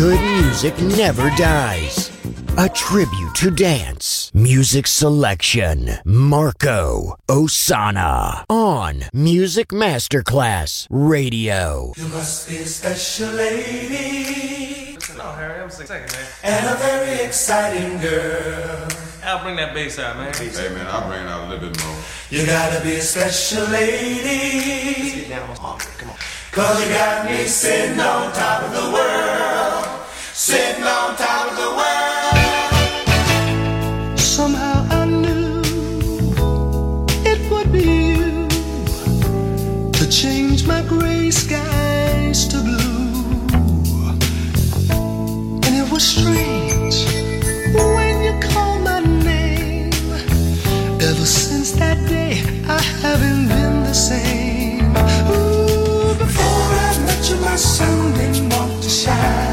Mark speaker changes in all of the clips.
Speaker 1: Good music never dies. A tribute to dance. Music selection. Marco Ossanna. On Music Masterclass Radio.
Speaker 2: You must be a special lady
Speaker 3: No, Harry, I'm sick second, man.
Speaker 2: and a very exciting girl.
Speaker 3: I'll bring that bass out, man.
Speaker 4: Hey man, I'll bring it out a little bit more.
Speaker 2: You gotta be a special lady.
Speaker 3: Get down Come on.
Speaker 2: Cause you got me sitting on top of the world. Sitting on top of the world.
Speaker 5: Somehow I knew it would be you to change my gray skies to blue. And it was strange when you called my name. Ever since that day, I haven't been the same. Ooh, before I met you, my sun didn't want to shine.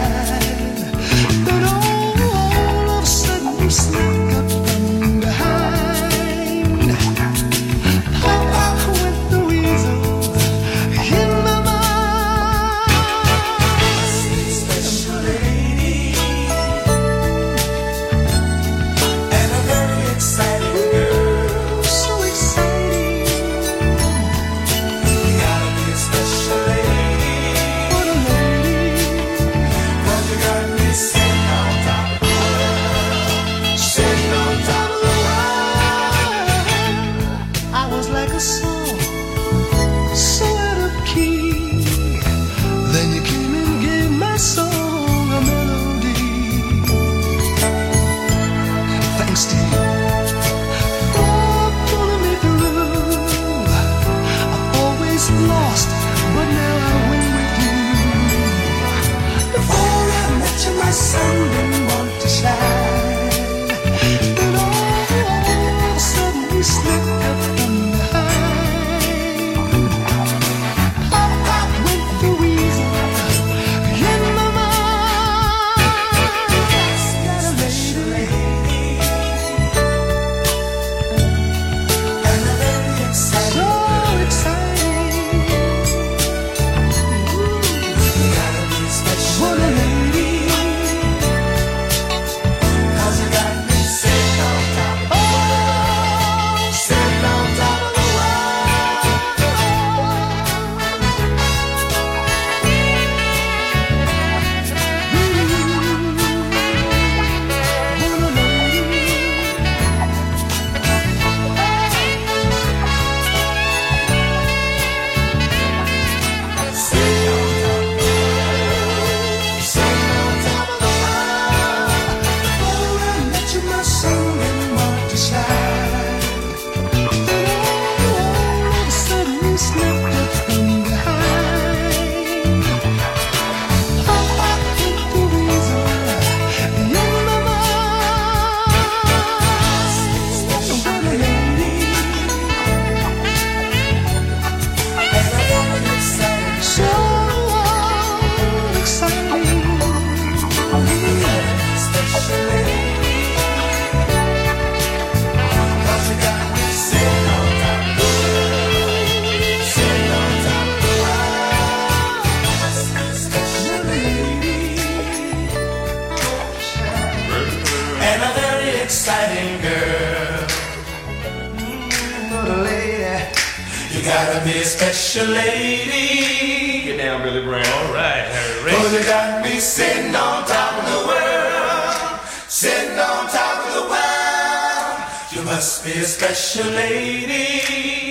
Speaker 2: Special lady.
Speaker 3: Get down, Billy Brown. All right, Harry.
Speaker 2: Cause you got me sitting on top of the world, sitting on top of the world. You must be a special lady.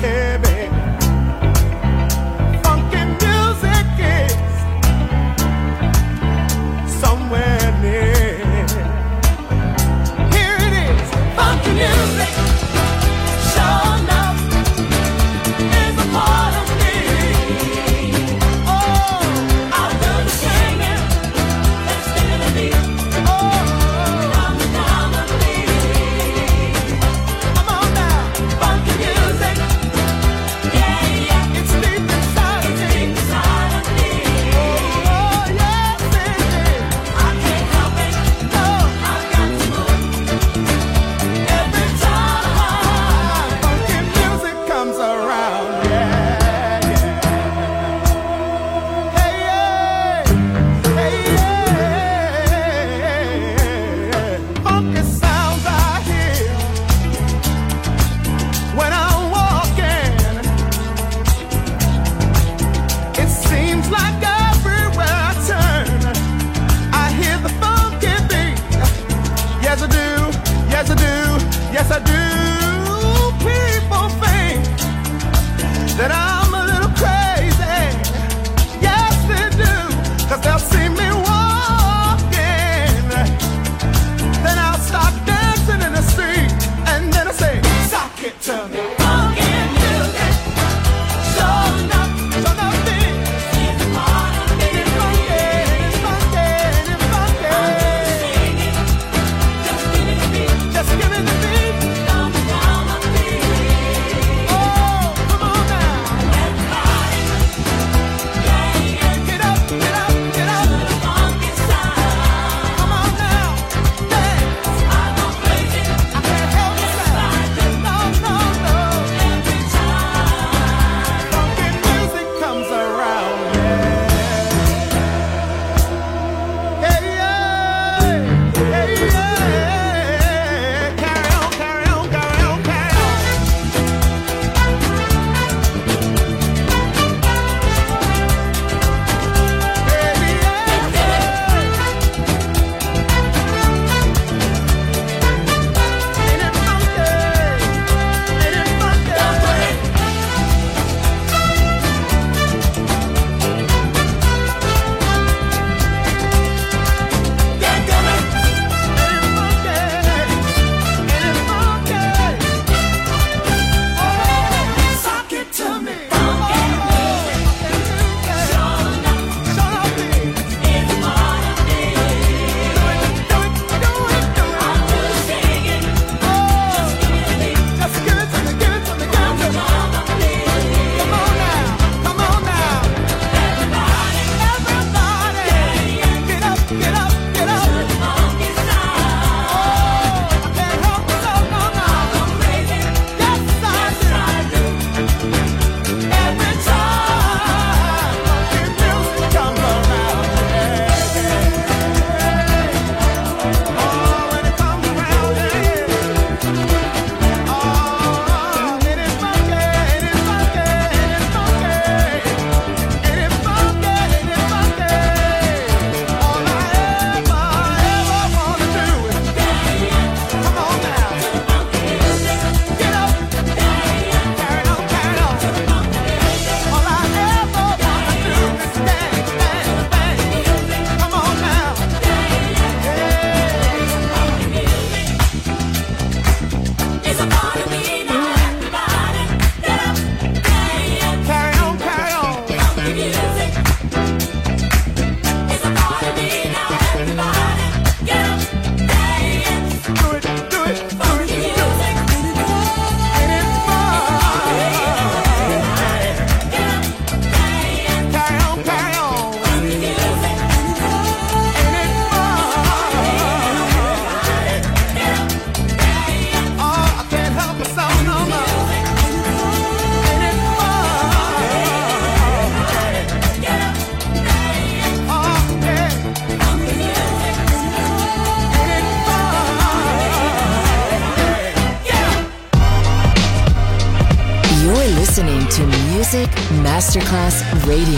Speaker 6: baby Masterclass Radio.